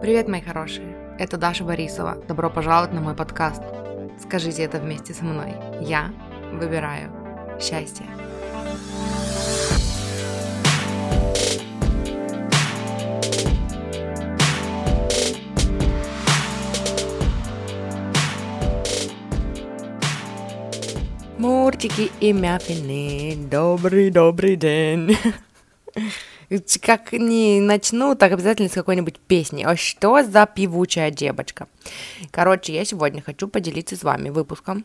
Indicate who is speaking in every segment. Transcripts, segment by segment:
Speaker 1: Привет, мои хорошие! Это Даша Борисова. Добро пожаловать на мой подкаст. Скажите это вместе со мной. Я выбираю счастье. Муртики и мяфины, добрый-добрый день. Как не начну, так обязательно с какой-нибудь песни. А что за певучая девочка? Короче, я сегодня хочу поделиться с вами выпуском,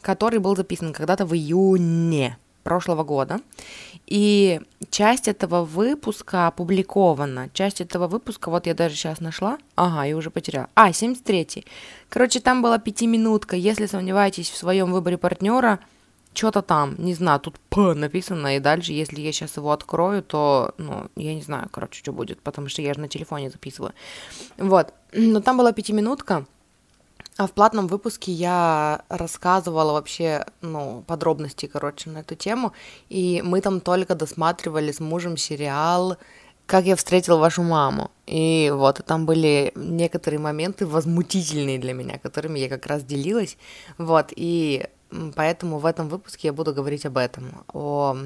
Speaker 1: который был записан когда-то в июне прошлого года. И часть этого выпуска опубликована. Часть этого выпуска, вот я даже сейчас нашла. Ага, я уже потеряла. А, 73-й. Короче, там была пятиминутка. Если сомневаетесь в своем выборе партнера, что-то там, не знаю, тут П написано, и дальше, если я сейчас его открою, то, ну, я не знаю, короче, что будет, потому что я же на телефоне записываю. Вот, но там была пятиминутка, а в платном выпуске я рассказывала вообще, ну, подробности, короче, на эту тему, и мы там только досматривали с мужем сериал «Как я встретил вашу маму». И вот, там были некоторые моменты возмутительные для меня, которыми я как раз делилась, вот, и Поэтому в этом выпуске я буду говорить об этом. О,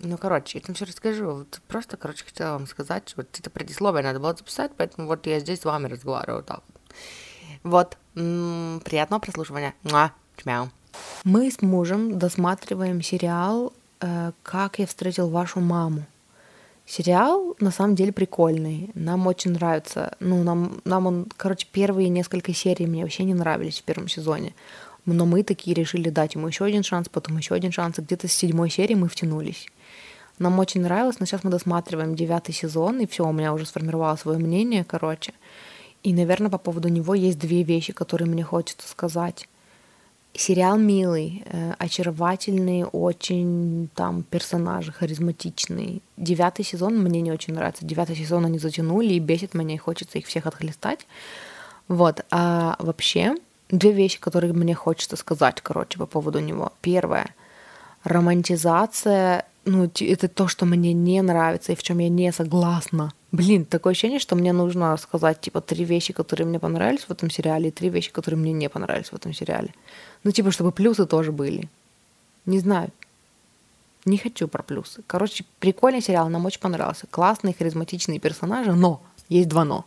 Speaker 1: ну, короче, я там все расскажу. Вот просто, короче, хотела вам сказать, что вот это предисловие надо было записать, поэтому вот я здесь с вами разговариваю вот так вот. Приятного прослушивания. Муа. Чмяу. Мы с мужем досматриваем сериал э, «Как я встретил вашу маму». Сериал на самом деле прикольный, нам очень нравится. Ну, нам, нам он, короче, первые несколько серий мне вообще не нравились в первом сезоне. Но мы такие решили дать ему еще один шанс, потом еще один шанс, и где-то с седьмой серии мы втянулись. Нам очень нравилось, но сейчас мы досматриваем девятый сезон, и все, у меня уже сформировалось свое мнение, короче. И, наверное, по поводу него есть две вещи, которые мне хочется сказать. Сериал милый, э, очаровательный, очень там персонажи харизматичные. Девятый сезон мне не очень нравится. Девятый сезон они затянули и бесит меня, и хочется их всех отхлестать. Вот. А вообще, две вещи, которые мне хочется сказать, короче, по поводу него. Первое. Романтизация, ну, это то, что мне не нравится и в чем я не согласна. Блин, такое ощущение, что мне нужно сказать, типа, три вещи, которые мне понравились в этом сериале, и три вещи, которые мне не понравились в этом сериале. Ну, типа, чтобы плюсы тоже были. Не знаю. Не хочу про плюсы. Короче, прикольный сериал, нам очень понравился. Классные, харизматичные персонажи, но есть два но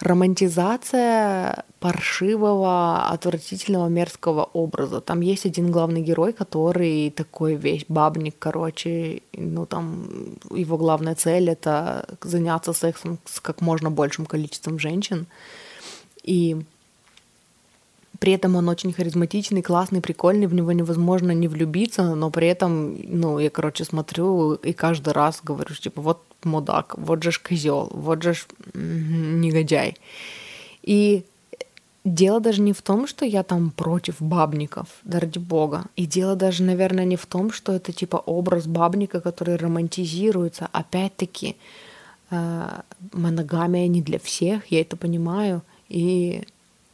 Speaker 1: романтизация паршивого, отвратительного, мерзкого образа. Там есть один главный герой, который такой весь бабник, короче, ну там его главная цель — это заняться сексом с как можно большим количеством женщин. И при этом он очень харизматичный, классный, прикольный, в него невозможно не влюбиться, но при этом, ну, я, короче, смотрю и каждый раз говорю, типа, вот мудак, вот же ж козел, вот же ж негодяй. И дело даже не в том, что я там против бабников, да ради бога. И дело даже, наверное, не в том, что это типа образ бабника, который романтизируется. Опять-таки, э, моногамия не для всех, я это понимаю. И,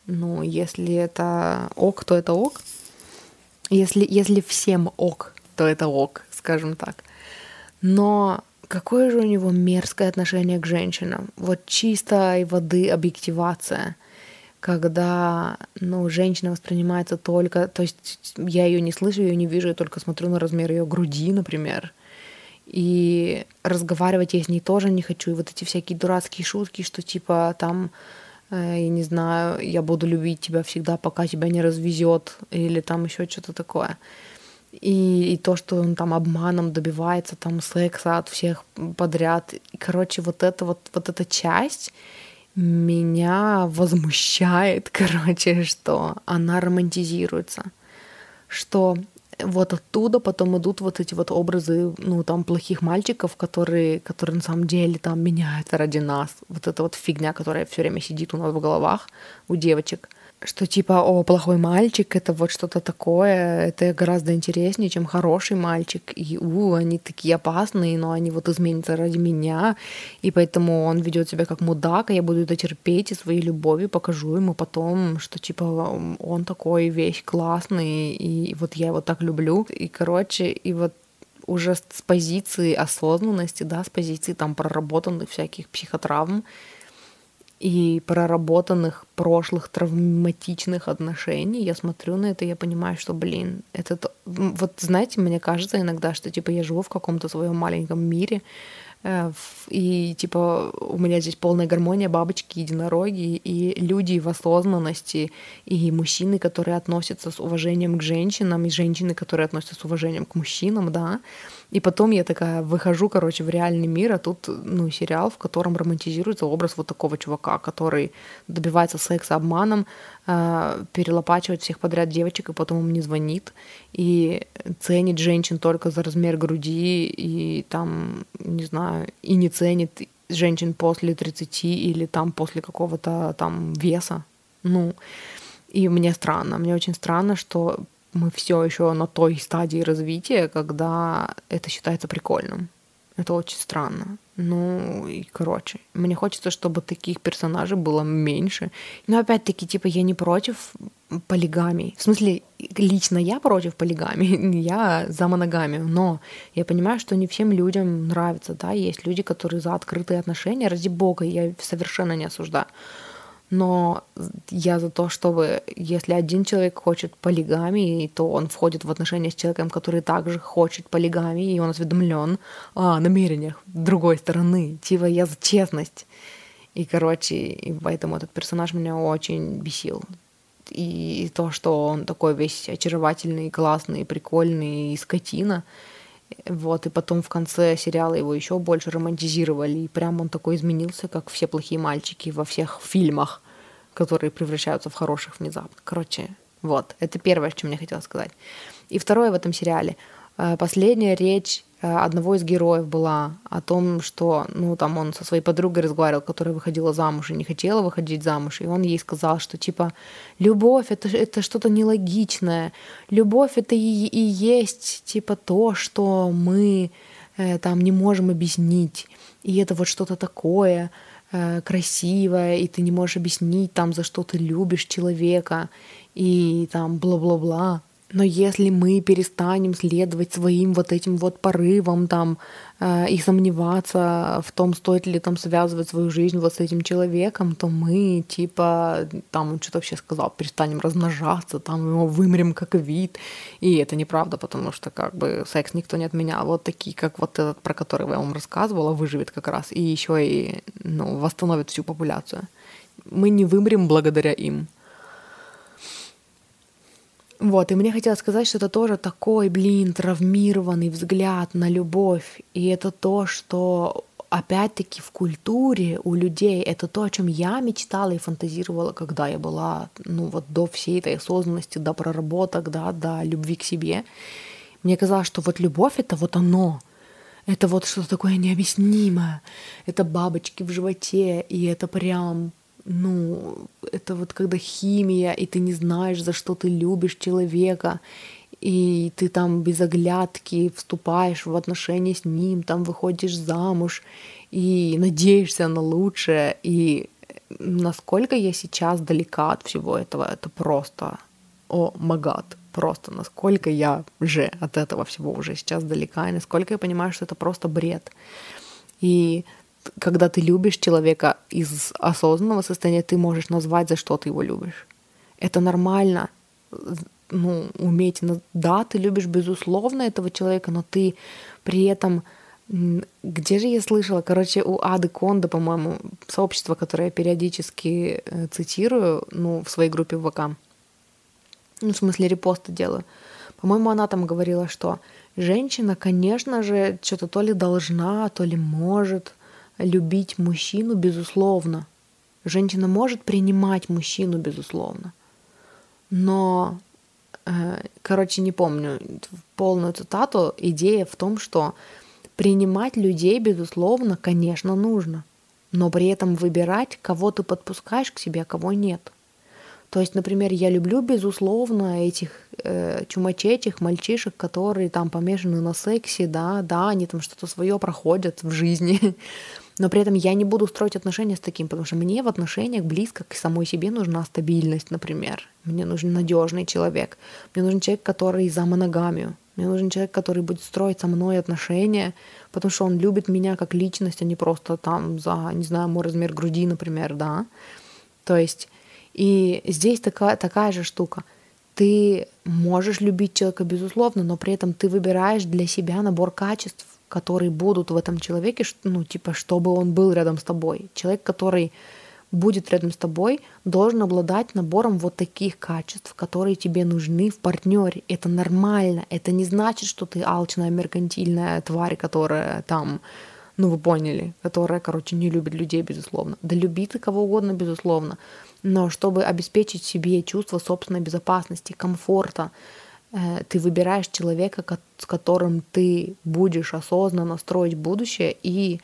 Speaker 1: ну, если это ок, то это ок. Если, если всем ок, то это ок, скажем так. Но какое же у него мерзкое отношение к женщинам. Вот чистой воды объективация, когда, ну, женщина воспринимается только, то есть я ее не слышу, ее не вижу, я только смотрю на размер ее груди, например. И разговаривать я с ней тоже не хочу. И вот эти всякие дурацкие шутки, что типа там, я не знаю, я буду любить тебя всегда, пока тебя не развезет, или там еще что-то такое и, и то, что он там обманом добивается там секса от всех подряд. И, короче, вот эта вот, вот эта часть меня возмущает, короче, что она романтизируется, что вот оттуда потом идут вот эти вот образы, ну, там, плохих мальчиков, которые, которые на самом деле там меняются ради нас. Вот эта вот фигня, которая все время сидит у нас в головах, у девочек — что типа, о, плохой мальчик, это вот что-то такое, это гораздо интереснее, чем хороший мальчик. И, у, они такие опасные, но они вот изменятся ради меня, и поэтому он ведет себя как мудак, а я буду это терпеть и своей любовью покажу ему потом, что типа он такой весь классный, и вот я его так люблю. И, короче, и вот уже с позиции осознанности, да, с позиции там проработанных всяких психотравм, и проработанных прошлых травматичных отношений, я смотрю на это, я понимаю, что, блин, это... Вот знаете, мне кажется иногда, что типа я живу в каком-то своем маленьком мире, и типа у меня здесь полная гармония, бабочки, единороги, и люди в осознанности, и мужчины, которые относятся с уважением к женщинам, и женщины, которые относятся с уважением к мужчинам, да. И потом я такая выхожу, короче, в реальный мир, а тут, ну, сериал, в котором романтизируется образ вот такого чувака, который добивается секса обманом, э, перелопачивает всех подряд девочек, и потом им не звонит, и ценит женщин только за размер груди, и там, не знаю, и не ценит женщин после 30 или там после какого-то там веса. Ну, и мне странно, мне очень странно, что мы все еще на той стадии развития, когда это считается прикольным. Это очень странно. Ну, и короче, мне хочется, чтобы таких персонажей было меньше. Но опять-таки, типа, я не против полигамии. В смысле, лично я против полигамии, я за моногамию, но я понимаю, что не всем людям нравится, да, есть люди, которые за открытые отношения, ради бога, я совершенно не осуждаю но я за то, чтобы если один человек хочет полигамии, то он входит в отношения с человеком, который также хочет полигамии, и он осведомлен о намерениях другой стороны. Типа я за честность. И, короче, и поэтому этот персонаж меня очень бесил. И то, что он такой весь очаровательный, классный, прикольный, и скотина — вот, и потом в конце сериала его еще больше романтизировали, и прям он такой изменился, как все плохие мальчики во всех фильмах, которые превращаются в хороших внезапно. Короче, вот, это первое, что мне хотела сказать. И второе в этом сериале. Э, последняя речь одного из героев была о том, что, ну, там он со своей подругой разговаривал, которая выходила замуж и не хотела выходить замуж, и он ей сказал, что, типа, любовь это, это что-то нелогичное, любовь это и, и есть, типа, то, что мы э, там не можем объяснить, и это вот что-то такое э, красивое, и ты не можешь объяснить там, за что ты любишь человека, и там бла-бла-бла. Но если мы перестанем следовать своим вот этим вот порывам там э, и сомневаться в том, стоит ли там связывать свою жизнь вот с этим человеком, то мы типа там он что-то вообще сказал, перестанем размножаться, там его вымрем как вид. И это неправда, потому что как бы секс никто не отменял. Вот такие, как вот этот, про который я вам рассказывала, выживет как раз и еще и ну, восстановит всю популяцию. Мы не вымрем благодаря им. Вот, и мне хотелось сказать, что это тоже такой, блин, травмированный взгляд на любовь. И это то, что опять-таки в культуре у людей это то, о чем я мечтала и фантазировала, когда я была, ну вот до всей этой осознанности, до проработок, да, до любви к себе. Мне казалось, что вот любовь это вот оно, это вот что-то такое необъяснимое, это бабочки в животе, и это прям ну, это вот когда химия, и ты не знаешь, за что ты любишь человека, и ты там без оглядки вступаешь в отношения с ним, там выходишь замуж и надеешься на лучшее. И насколько я сейчас далека от всего этого, это просто, о, магад, просто насколько я же от этого всего уже сейчас далека, и насколько я понимаю, что это просто бред. И когда ты любишь человека из осознанного состояния, ты можешь назвать, за что ты его любишь. Это нормально. Ну, уметь, да, ты любишь безусловно этого человека, но ты при этом где же я слышала? Короче, у Ады Конда, по-моему, сообщество, которое я периодически э, цитирую, ну, в своей группе ВК. Ну, в смысле, репосты делаю. По-моему, она там говорила, что женщина, конечно же, что-то то ли должна, то ли может любить мужчину, безусловно. Женщина может принимать мужчину, безусловно. Но, э, короче, не помню полную цитату. Идея в том, что принимать людей, безусловно, конечно, нужно. Но при этом выбирать, кого ты подпускаешь к себе, а кого нет. То есть, например, я люблю, безусловно, этих э, чумачечих мальчишек, которые там помешаны на сексе, да, да, они там что-то свое проходят в жизни, но при этом я не буду строить отношения с таким, потому что мне в отношениях близко к самой себе нужна стабильность, например. Мне нужен надежный человек. Мне нужен человек, который за моногамию. Мне нужен человек, который будет строить со мной отношения, потому что он любит меня как личность, а не просто там за, не знаю, мой размер груди, например, да. То есть, и здесь такая, такая же штука. Ты можешь любить человека, безусловно, но при этом ты выбираешь для себя набор качеств, которые будут в этом человеке, ну, типа, чтобы он был рядом с тобой. Человек, который будет рядом с тобой, должен обладать набором вот таких качеств, которые тебе нужны в партнере. Это нормально. Это не значит, что ты алчная, меркантильная тварь, которая там, ну вы поняли, которая, короче, не любит людей, безусловно. Да люби ты кого угодно, безусловно. Но чтобы обеспечить себе чувство собственной безопасности, комфорта, ты выбираешь человека, с которым ты будешь осознанно строить будущее и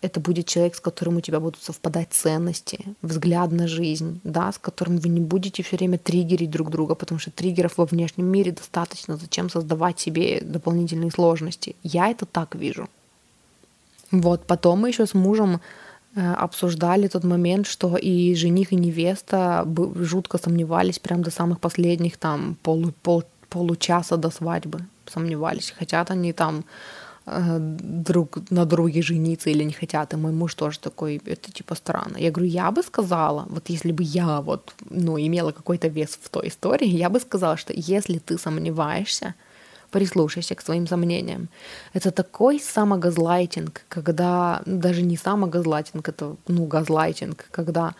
Speaker 1: это будет человек, с которым у тебя будут совпадать ценности, взгляд на жизнь, да, с которым вы не будете все время триггерить друг друга, потому что триггеров во внешнем мире достаточно. Зачем создавать себе дополнительные сложности? Я это так вижу. Вот, потом мы еще с мужем э, обсуждали тот момент, что и жених, и невеста жутко сомневались прям до самых последних там полу, пол, получаса до свадьбы сомневались. Хотят они там Э, друг на друге жениться или не хотят, и мой муж тоже такой, это типа странно. Я говорю, я бы сказала, вот если бы я вот, ну, имела какой-то вес в той истории, я бы сказала, что если ты сомневаешься, прислушайся к своим сомнениям. Это такой самогазлайтинг, когда даже не самогазлайтинг, это, ну, газлайтинг, когда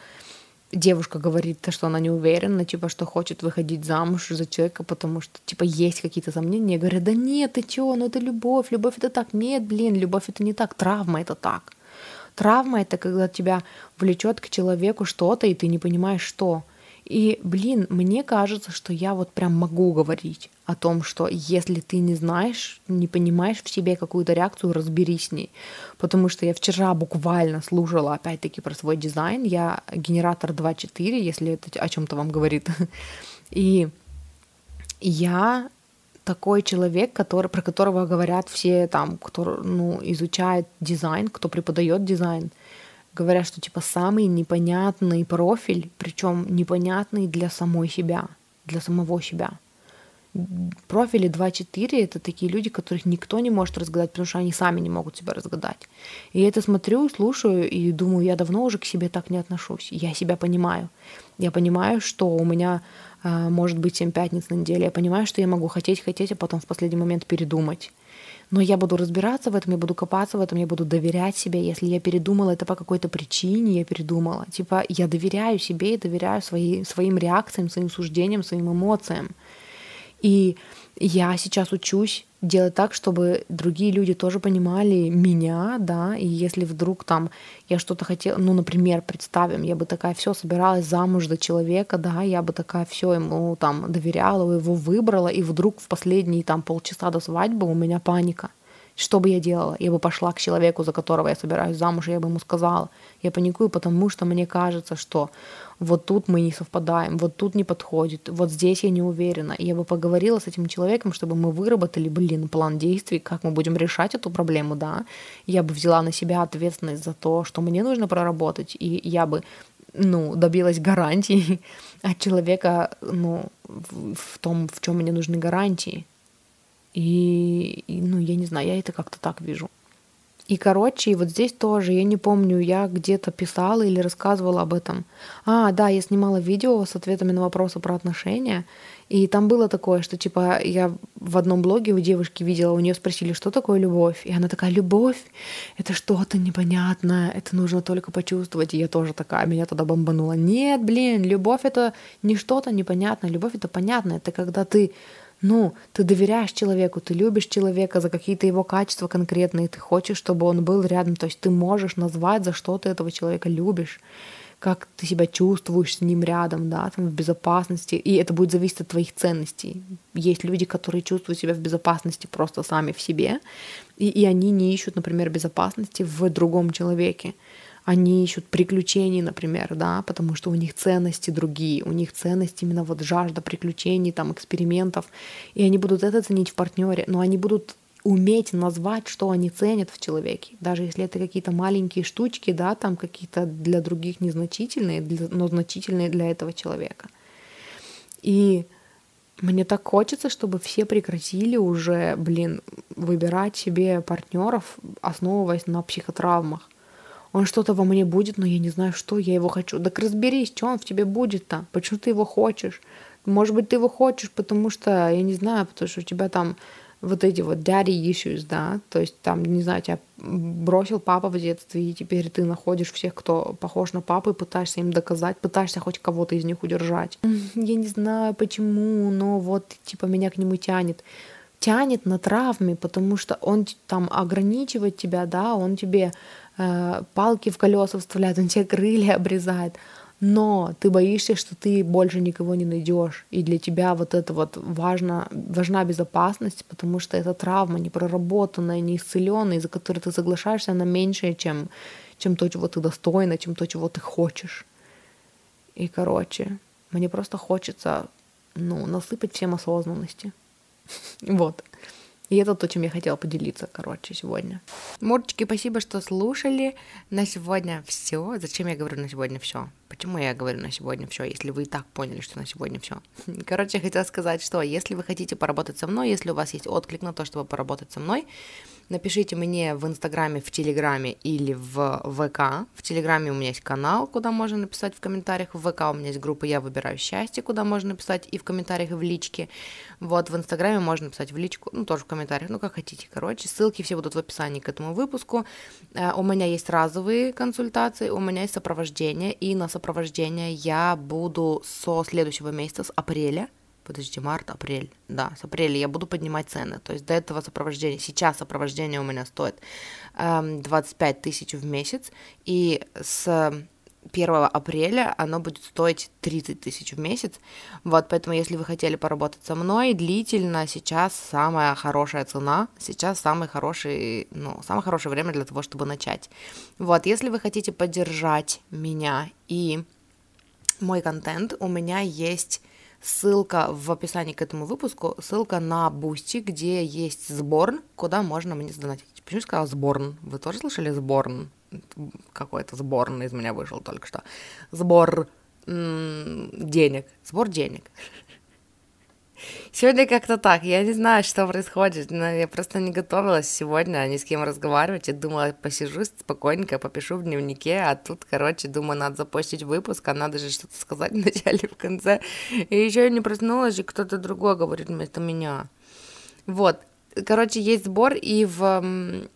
Speaker 1: девушка говорит, что она не уверена, типа, что хочет выходить замуж за человека, потому что, типа, есть какие-то сомнения. Я говорю, да нет, ты чё, ну это любовь, любовь это так. Нет, блин, любовь это не так, травма это так. Травма это когда тебя влечет к человеку что-то, и ты не понимаешь, что. И, блин, мне кажется, что я вот прям могу говорить о том, что если ты не знаешь, не понимаешь в себе какую-то реакцию, разберись с ней. Потому что я вчера буквально слушала опять-таки про свой дизайн. Я генератор 2.4, если это о чем-то вам говорит. И я такой человек, который, про которого говорят все там, кто ну, изучает дизайн, кто преподает дизайн говорят, что типа самый непонятный профиль, причем непонятный для самой себя, для самого себя. Профили 2-4 это такие люди, которых никто не может разгадать, потому что они сами не могут себя разгадать. И я это смотрю, слушаю и думаю, я давно уже к себе так не отношусь. Я себя понимаю. Я понимаю, что у меня э, может быть 7 пятниц на неделе. Я понимаю, что я могу хотеть, хотеть, а потом в последний момент передумать. Но я буду разбираться в этом, я буду копаться в этом, я буду доверять себе. Если я передумала это по какой-то причине, я передумала. Типа я доверяю себе и доверяю свои, своим реакциям, своим суждениям, своим эмоциям. И я сейчас учусь делать так, чтобы другие люди тоже понимали меня, да, и если вдруг там я что-то хотела, ну, например, представим, я бы такая все собиралась замуж за человека, да, я бы такая все ему там доверяла, его выбрала, и вдруг в последние там полчаса до свадьбы у меня паника. Что бы я делала? Я бы пошла к человеку, за которого я собираюсь замуж, и я бы ему сказала. Я паникую, потому что мне кажется, что вот тут мы не совпадаем, вот тут не подходит, вот здесь я не уверена. И я бы поговорила с этим человеком, чтобы мы выработали, блин, план действий, как мы будем решать эту проблему, да. Я бы взяла на себя ответственность за то, что мне нужно проработать, и я бы ну, добилась гарантий от человека, ну, в том, в чем мне нужны гарантии. И, и, ну, я не знаю, я это как-то так вижу. И, короче, вот здесь тоже, я не помню, я где-то писала или рассказывала об этом. А, да, я снимала видео с ответами на вопросы про отношения, и там было такое, что, типа, я в одном блоге у девушки видела, у нее спросили, что такое любовь, и она такая, любовь — это что-то непонятное, это нужно только почувствовать, и я тоже такая, меня тогда бомбанула. Нет, блин, любовь — это не что-то непонятное, любовь — это понятно, это когда ты ну, ты доверяешь человеку, ты любишь человека за какие-то его качества конкретные, ты хочешь, чтобы он был рядом, то есть ты можешь назвать, за что ты этого человека любишь, как ты себя чувствуешь с ним рядом, да, там в безопасности, и это будет зависеть от твоих ценностей. Есть люди, которые чувствуют себя в безопасности просто сами в себе, и, и они не ищут, например, безопасности в другом человеке они ищут приключений, например, да, потому что у них ценности другие, у них ценность именно вот жажда приключений, там, экспериментов, и они будут это ценить в партнере, но они будут уметь назвать, что они ценят в человеке, даже если это какие-то маленькие штучки, да, там какие-то для других незначительные, но значительные для этого человека. И Мне так хочется, чтобы все прекратили уже, блин, выбирать себе партнеров, основываясь на психотравмах. Он что-то во мне будет, но я не знаю, что я его хочу. Так разберись, что он в тебе будет-то, почему ты его хочешь. Может быть, ты его хочешь, потому что, я не знаю, потому что у тебя там вот эти вот daddy issues, да, то есть там, не знаю, тебя бросил папа в детстве, и теперь ты находишь всех, кто похож на папу, и пытаешься им доказать, пытаешься хоть кого-то из них удержать. Я не знаю почему, но вот, типа, меня к нему тянет. Тянет на травме, потому что он там ограничивает тебя, да, он тебе палки в колеса вставляет, он тебе крылья обрезает, но ты боишься, что ты больше никого не найдешь, и для тебя вот это вот важно, важна безопасность, потому что это травма непроработанная, неисцеленная, из-за которой ты соглашаешься на меньшее, чем, чем то, чего ты достойна, чем то, чего ты хочешь. И, короче, мне просто хочется, ну, насыпать всем осознанности. Вот. И это то, чем я хотела поделиться, короче, сегодня. Мурчики, спасибо, что слушали. На сегодня все. Зачем я говорю на сегодня все? Почему я говорю на сегодня все, если вы и так поняли, что на сегодня все? Короче, я хотела сказать, что если вы хотите поработать со мной, если у вас есть отклик на то, чтобы поработать со мной, Напишите мне в Инстаграме, в Телеграме или в ВК. В Телеграме у меня есть канал, куда можно написать в комментариях. В ВК у меня есть группа «Я выбираю счастье», куда можно написать и в комментариях, и в личке. Вот, в Инстаграме можно написать в личку, ну, тоже в комментариях, ну, как хотите, короче. Ссылки все будут в описании к этому выпуску. Э, у меня есть разовые консультации, у меня есть сопровождение, и на сопровождение я буду со следующего месяца, с апреля, подождите, март, апрель, да, с апреля я буду поднимать цены, то есть до этого сопровождения, сейчас сопровождение у меня стоит э, 25 тысяч в месяц, и с 1 апреля оно будет стоить 30 тысяч в месяц. Вот, поэтому если вы хотели поработать со мной длительно, сейчас самая хорошая цена, сейчас самый хороший, ну, самое хорошее время для того, чтобы начать. Вот, если вы хотите поддержать меня и мой контент, у меня есть ссылка в описании к этому выпуску, ссылка на Бусти, где есть сборн, куда можно мне сдонатить. Почему я сказала сборн? Вы тоже слышали сборн? Какой-то сборн из меня вышел только что. Сбор денег. Сбор денег. Сегодня как-то так. Я не знаю, что происходит, но я просто не готовилась сегодня ни с кем разговаривать. Я думала, посижу спокойненько, попишу в дневнике, а тут, короче, думаю, надо запостить выпуск, а надо же что-то сказать в начале, в конце. И еще я не проснулась, и кто-то другой говорит вместо меня. Вот. Короче, есть сбор, и в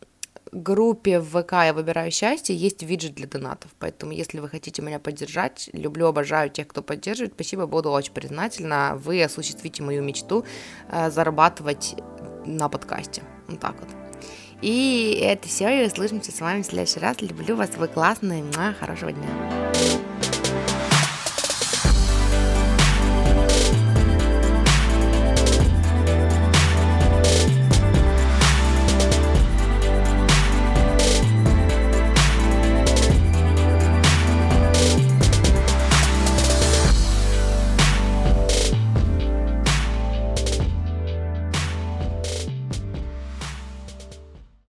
Speaker 1: группе в ВК «Я выбираю счастье» есть виджет для донатов, поэтому если вы хотите меня поддержать, люблю, обожаю тех, кто поддерживает, спасибо, буду очень признательна, вы осуществите мою мечту э, зарабатывать на подкасте, вот так вот. И это все, и услышимся с вами в следующий раз. Люблю вас, вы классные, хорошего дня.